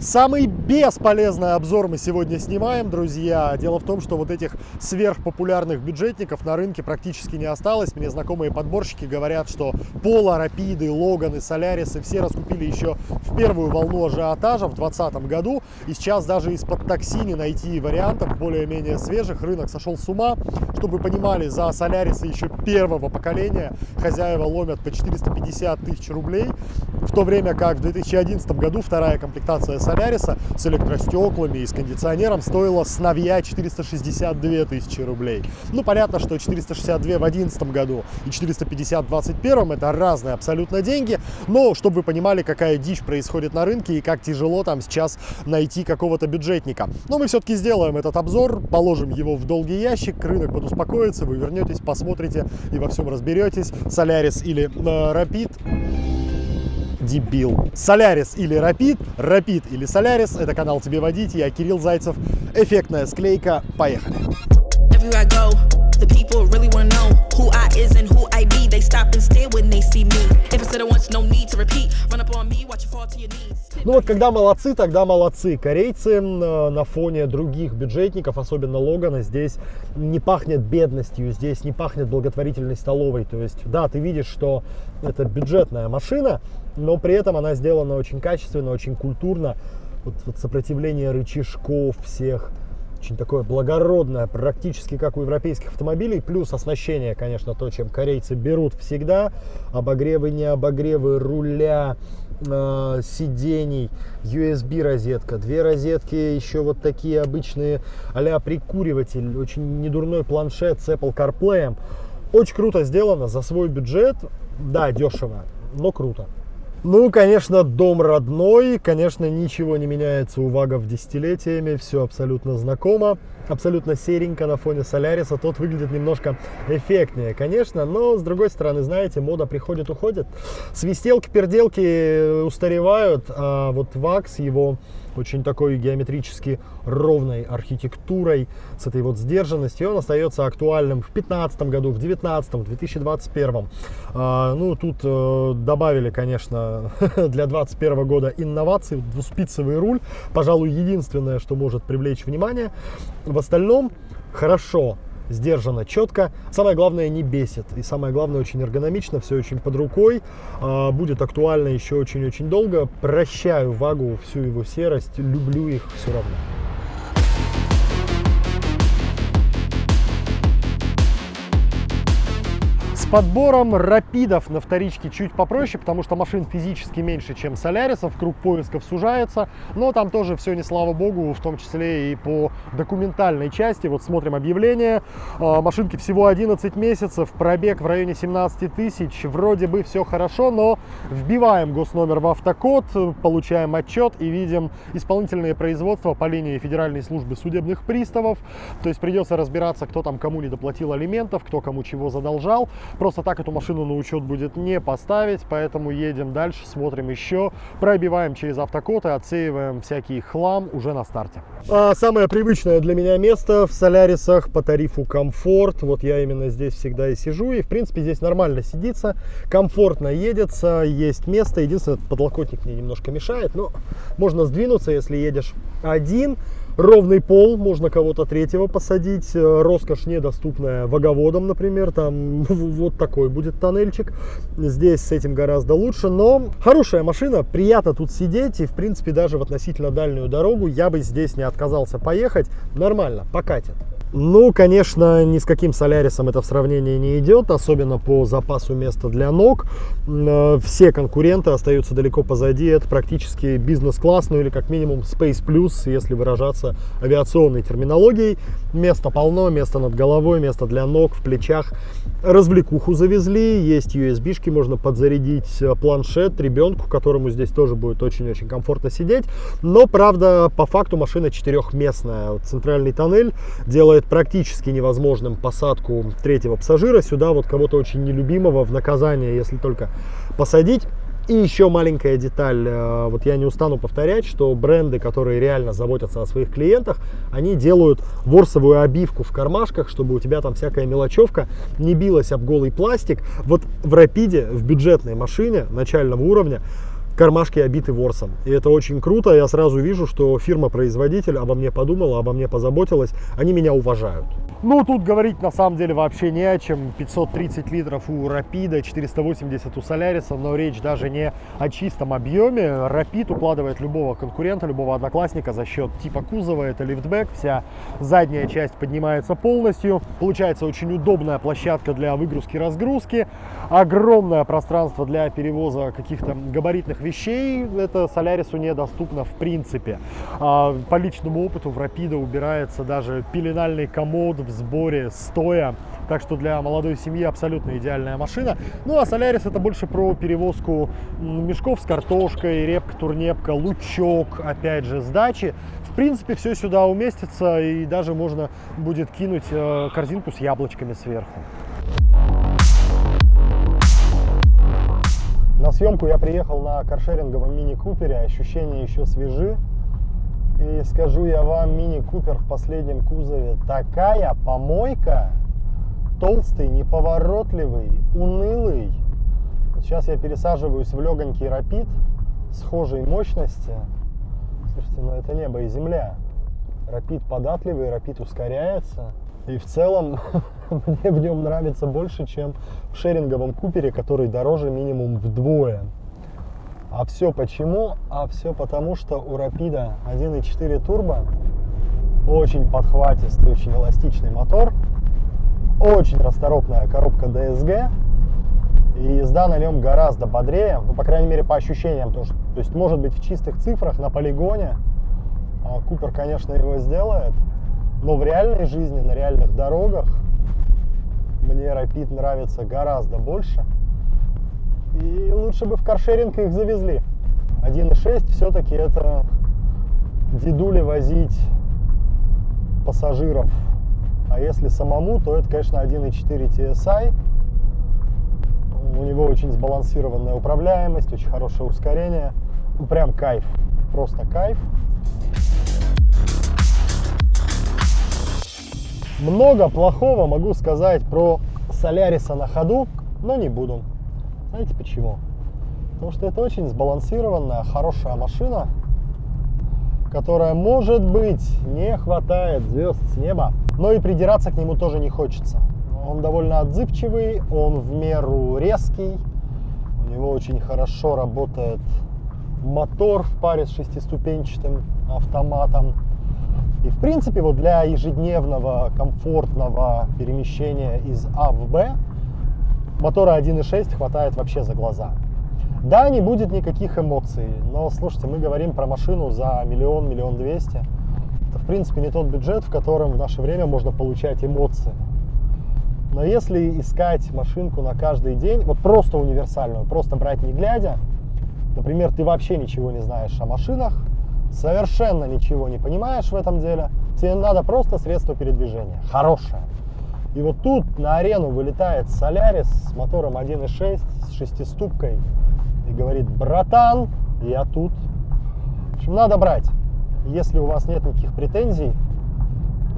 Самый бесполезный обзор мы сегодня снимаем, друзья. Дело в том, что вот этих сверхпопулярных бюджетников на рынке практически не осталось. Мне знакомые подборщики говорят, что Пола, Рапиды, Логаны, Солярисы все раскупили еще в первую волну ажиотажа в 2020 году. И сейчас даже из-под такси не найти вариантов более-менее свежих. Рынок сошел с ума. Чтобы вы понимали, за Солярисы еще первого поколения хозяева ломят по 450 тысяч рублей. В то время как в 2011 году вторая комплектация Соляриса с электростеклами и с кондиционером стоила сновья 462 тысячи рублей. Ну, понятно, что 462 в 2011 году и 450 в 2021 это разные абсолютно деньги, но чтобы вы понимали, какая дичь происходит на рынке и как тяжело там сейчас найти какого-то бюджетника. Но мы все-таки сделаем этот обзор, положим его в долгий ящик, рынок подуспокоится, вы вернетесь, посмотрите и во всем разберетесь. Солярис или э, дебил. Солярис или Рапид, Рапид или Солярис. Это канал Тебе водить. Я Кирилл Зайцев. Эффектная склейка. Поехали. Everywhere I go, the people really wanna know who I is and who I be. They stop and stare when they see me. If it's once, no need to repeat. Run up on me, watch you fall to your knees. Ну вот когда молодцы, тогда молодцы. Корейцы на фоне других бюджетников, особенно Логана, здесь не пахнет бедностью, здесь не пахнет благотворительной столовой. То есть, да, ты видишь, что это бюджетная машина, но при этом она сделана очень качественно, очень культурно. Вот, вот сопротивление рычажков всех, очень такое благородное, практически как у европейских автомобилей, плюс оснащение, конечно, то, чем корейцы берут всегда, обогревы, не обогревы, руля, э, сидений, USB розетка, две розетки, еще вот такие обычные а прикуриватель, очень недурной планшет с Apple CarPlay. Очень круто сделано за свой бюджет, да, дешево, но круто. Ну, конечно, дом родной, конечно, ничего не меняется. У вагов десятилетиями, все абсолютно знакомо, абсолютно серенько на фоне Соляриса, тот выглядит немножко эффектнее, конечно, но, с другой стороны, знаете, мода приходит-уходит, свистелки-перделки устаревают, а вот вакс, его очень такой геометрически ровной архитектурой, с этой вот сдержанностью. Он остается актуальным в 2015 году, в 2019, в 2021. А, ну, тут э, добавили, конечно, для 2021 года инновации, двуспицевый руль. Пожалуй, единственное, что может привлечь внимание. В остальном хорошо сдержанно, четко. Самое главное, не бесит. И самое главное, очень эргономично, все очень под рукой. А, будет актуально еще очень-очень долго. Прощаю Вагу всю его серость, люблю их все равно. Подбором рапидов на вторичке чуть попроще, потому что машин физически меньше, чем Солярисов, круг поисков сужается, но там тоже все не слава богу, в том числе и по документальной части. Вот смотрим объявление, а, машинки всего 11 месяцев, пробег в районе 17 тысяч, вроде бы все хорошо, но вбиваем госномер в автокод, получаем отчет и видим исполнительные производства по линии Федеральной службы судебных приставов, то есть придется разбираться, кто там кому не доплатил алиментов, кто кому чего задолжал. Просто так эту машину на учет будет не поставить, поэтому едем дальше, смотрим еще, пробиваем через автокод и отсеиваем всякий хлам уже на старте. А самое привычное для меня место в Солярисах по тарифу комфорт. Вот я именно здесь всегда и сижу, и в принципе здесь нормально сидится, комфортно едется, есть место. Единственное, подлокотник мне немножко мешает, но можно сдвинуться, если едешь один ровный пол, можно кого-то третьего посадить, э, роскошь недоступная ваговодам, например, там вот такой будет тоннельчик, здесь с этим гораздо лучше, но хорошая машина, приятно тут сидеть, и в принципе даже в относительно дальнюю дорогу я бы здесь не отказался поехать, нормально, покатит. Ну, конечно, ни с каким Солярисом это в сравнении не идет, особенно по запасу места для ног. Э, все конкуренты остаются далеко позади. Это практически бизнес-класс, ну или как минимум Space Plus, если выражаться авиационной терминологией. Места полно, место над головой, место для ног, в плечах. Развлекуху завезли, есть USB-шки, можно подзарядить э, планшет ребенку, которому здесь тоже будет очень-очень комфортно сидеть. Но, правда, по факту машина четырехместная. Центральный тоннель делает делает практически невозможным посадку третьего пассажира. Сюда вот кого-то очень нелюбимого в наказание, если только посадить. И еще маленькая деталь, э, вот я не устану повторять, что бренды, которые реально заботятся о своих клиентах, они делают ворсовую обивку в кармашках, чтобы у тебя там всякая мелочевка не билась об голый пластик. Вот в Рапиде, в бюджетной машине начального уровня, кармашки обиты ворсом. И это очень круто. Я сразу вижу, что фирма-производитель обо мне подумала, обо мне позаботилась. Они меня уважают. Ну, тут говорить на самом деле вообще не о чем. 530 литров у Рапида, 480 у Соляриса, но речь даже не о чистом объеме. Рапид укладывает любого конкурента, любого одноклассника за счет типа кузова. Это лифтбэк, вся задняя часть поднимается полностью. Получается очень удобная площадка для выгрузки-разгрузки. Огромное пространство для перевоза каких-то габаритных вещей. Это Солярису недоступно в принципе. А, по личному опыту в Рапида убирается даже пеленальный комод в сборе стоя. Так что для молодой семьи абсолютно идеальная машина. Ну а Солярис это больше про перевозку мешков с картошкой, репка, турнепка, лучок, опять же, сдачи. В принципе, все сюда уместится и даже можно будет кинуть э, корзинку с яблочками сверху. На съемку я приехал на каршеринговом мини-купере, ощущения еще свежи. И скажу я вам, мини-купер в последнем кузове такая помойка, толстый, неповоротливый, унылый. Сейчас я пересаживаюсь в легонький рапид схожей мощности. Слушайте, ну это небо и земля. Рапид податливый, рапид ускоряется. И в целом мне в нем нравится больше, чем в шеринговом купере, который дороже минимум вдвое. А все почему? А все потому, что у Рапида 1.4 турбо, очень подхватистый, очень эластичный мотор, очень расторопная коробка DSG, и езда на нем гораздо бодрее, ну, по крайней мере, по ощущениям. То, что, то есть, может быть, в чистых цифрах, на полигоне, а Купер, конечно, его сделает, но в реальной жизни, на реальных дорогах, мне Rapid нравится гораздо больше. И лучше бы в каршеринг их завезли. 1.6 все-таки это дедули возить пассажиров. А если самому, то это, конечно, 1.4 TSI. У него очень сбалансированная управляемость, очень хорошее ускорение. Ну, прям кайф. Просто кайф. Много плохого могу сказать про Соляриса на ходу, но не буду. Знаете почему? Потому что это очень сбалансированная, хорошая машина, которая, может быть, не хватает звезд с неба, но и придираться к нему тоже не хочется. Он довольно отзывчивый, он в меру резкий, у него очень хорошо работает мотор в паре с шестиступенчатым автоматом. И в принципе вот для ежедневного комфортного перемещения из А в Б мотора 1.6 хватает вообще за глаза. Да, не будет никаких эмоций, но слушайте, мы говорим про машину за миллион, миллион двести. Это, в принципе, не тот бюджет, в котором в наше время можно получать эмоции. Но если искать машинку на каждый день, вот просто универсальную, просто брать не глядя, например, ты вообще ничего не знаешь о машинах, совершенно ничего не понимаешь в этом деле, тебе надо просто средство передвижения, хорошее. И вот тут на арену вылетает Солярис с мотором 1.6, с шестиступкой и говорит, братан, я тут. В общем, надо брать. Если у вас нет никаких претензий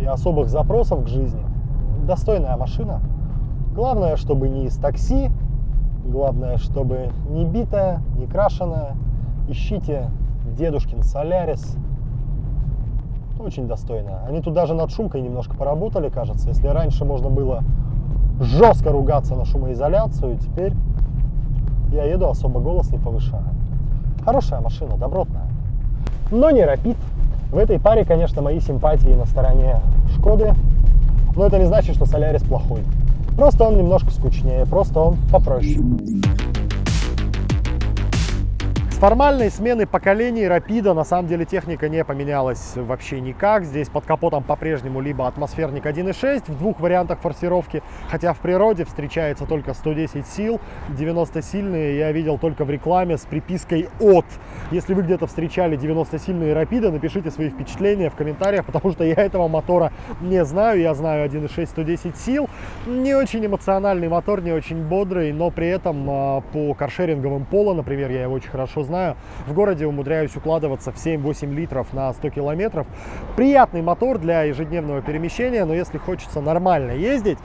и особых запросов к жизни, достойная машина. Главное, чтобы не из такси, главное, чтобы не битая, не крашеная. Ищите дедушкин Солярис, очень достойная. Они тут даже над шумкой немножко поработали, кажется. Если раньше можно было жестко ругаться на шумоизоляцию, теперь я еду, особо голос не повышаю. Хорошая машина, добротная. Но не рапид. В этой паре, конечно, мои симпатии на стороне Шкоды. Но это не значит, что Солярис плохой. Просто он немножко скучнее, просто он попроще формальной смены поколений Рапида на самом деле техника не поменялась вообще никак. Здесь под капотом по-прежнему либо атмосферник 1.6 в двух вариантах форсировки, хотя в природе встречается только 110 сил, 90 сильные я видел только в рекламе с припиской от. Если вы где-то встречали 90 сильные Рапиды, напишите свои впечатления в комментариях, потому что я этого мотора не знаю. Я знаю 1.6 110 сил. Не очень эмоциональный мотор, не очень бодрый, но при этом а, по каршеринговым поло, например, я его очень хорошо знаю, знаю, в городе умудряюсь укладываться в 7-8 литров на 100 километров. Приятный мотор для ежедневного перемещения, но если хочется нормально ездить,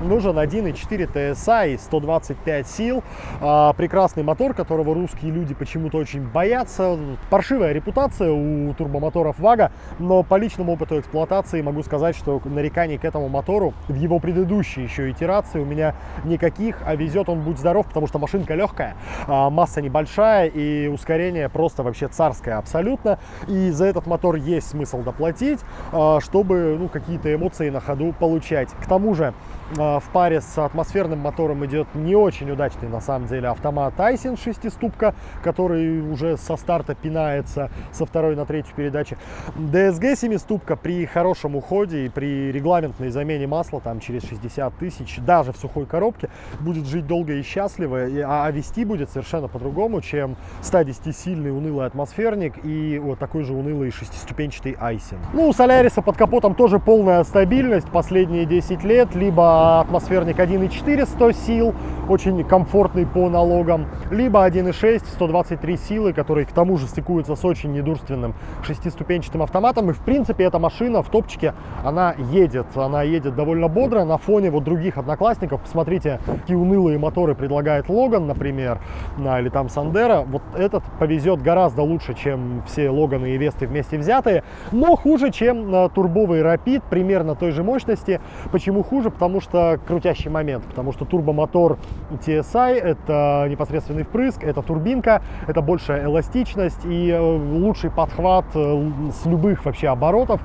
нужен 1.4 TSI, 125 сил, а, прекрасный мотор, которого русские люди почему-то очень боятся. Паршивая репутация у турбомоторов Вага, но по личному опыту эксплуатации могу сказать, что нареканий к этому мотору в его предыдущей еще итерации у меня никаких, а везет он будь здоров, потому что машинка легкая, а, масса небольшая и ускорение просто вообще царское абсолютно. И за этот мотор есть смысл доплатить, а, чтобы ну, какие-то эмоции на ходу получать. К тому же в паре с атмосферным мотором идет не очень удачный на самом деле автомат Айсин шестиступка, который уже со старта пинается со второй на третью передачи. DSG семиступка при хорошем уходе и при регламентной замене масла там через 60 тысяч, даже в сухой коробке, будет жить долго и счастливо, а, а вести будет совершенно по-другому, чем 110-сильный унылый атмосферник и вот такой же унылый шестиступенчатый Айсин. Ну, у Соляриса под капотом тоже полная стабильность последние 10 лет, либо атмосферник 1.4 100 сил, очень комфортный по налогам, либо 1.6 123 силы, который к тому же стыкуется с очень недурственным шестиступенчатым автоматом. И в принципе эта машина в топчике, она едет, она едет довольно бодро на фоне вот других одноклассников. Посмотрите, какие унылые моторы предлагает Логан, например, или там Сандера. Вот этот повезет гораздо лучше, чем все Логаны и Весты вместе взятые, но хуже, чем турбовый Rapid примерно той же мощности. Почему хуже? Потому что крутящий момент, потому что турбомотор TSI это непосредственный впрыск, это турбинка, это большая эластичность и э, лучший подхват э, с любых вообще оборотов,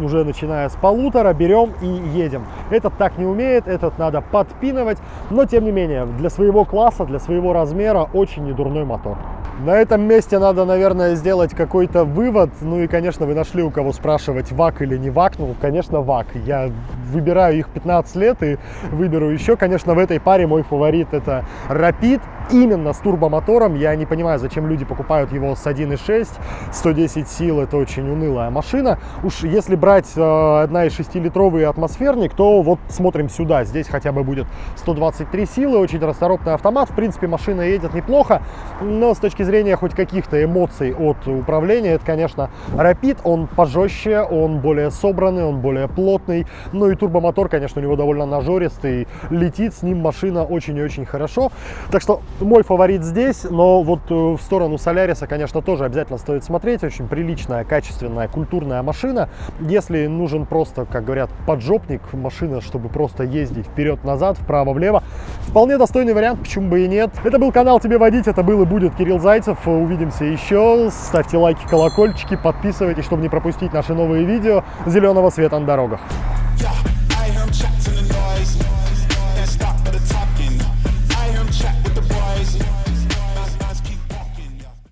уже начиная с полутора, берем и едем. Этот так не умеет, этот надо подпинывать, но тем не менее, для своего класса, для своего размера очень недурной мотор. На этом месте надо, наверное, сделать какой-то вывод. Ну и, конечно, вы нашли у кого спрашивать, ВАК или не ВАК. Ну, конечно, ВАК. Я выбираю их 15 лет и выберу еще. Конечно, в этой паре мой фаворит это Rapid именно с турбомотором. Я не понимаю, зачем люди покупают его с 1.6. 110 сил это очень унылая машина. Уж если брать э, 1,6-литровый атмосферник, то вот смотрим сюда. Здесь хотя бы будет 123 силы, очень расторопный автомат. В принципе, машина едет неплохо, но с точки зрения хоть каких-то эмоций от управления, это, конечно, Rapid. Он пожестче, он более собранный, он более плотный. Ну и турбомотор, конечно, у него довольно нажористый. Летит с ним машина очень и очень хорошо. Так что мой фаворит здесь, но вот э, в сторону Соляриса, конечно, тоже обязательно стоит смотреть. Очень приличная, качественная, культурная машина. Если нужен просто, как говорят, поджопник, машина, чтобы просто ездить вперед-назад, вправо-влево, вполне достойный вариант, почему бы и нет. Это был канал «Тебе водить», это был и будет Кирилл Зайцев. Увидимся еще. Ставьте лайки, колокольчики, подписывайтесь, чтобы не пропустить наши новые видео. Зеленого света на дорогах.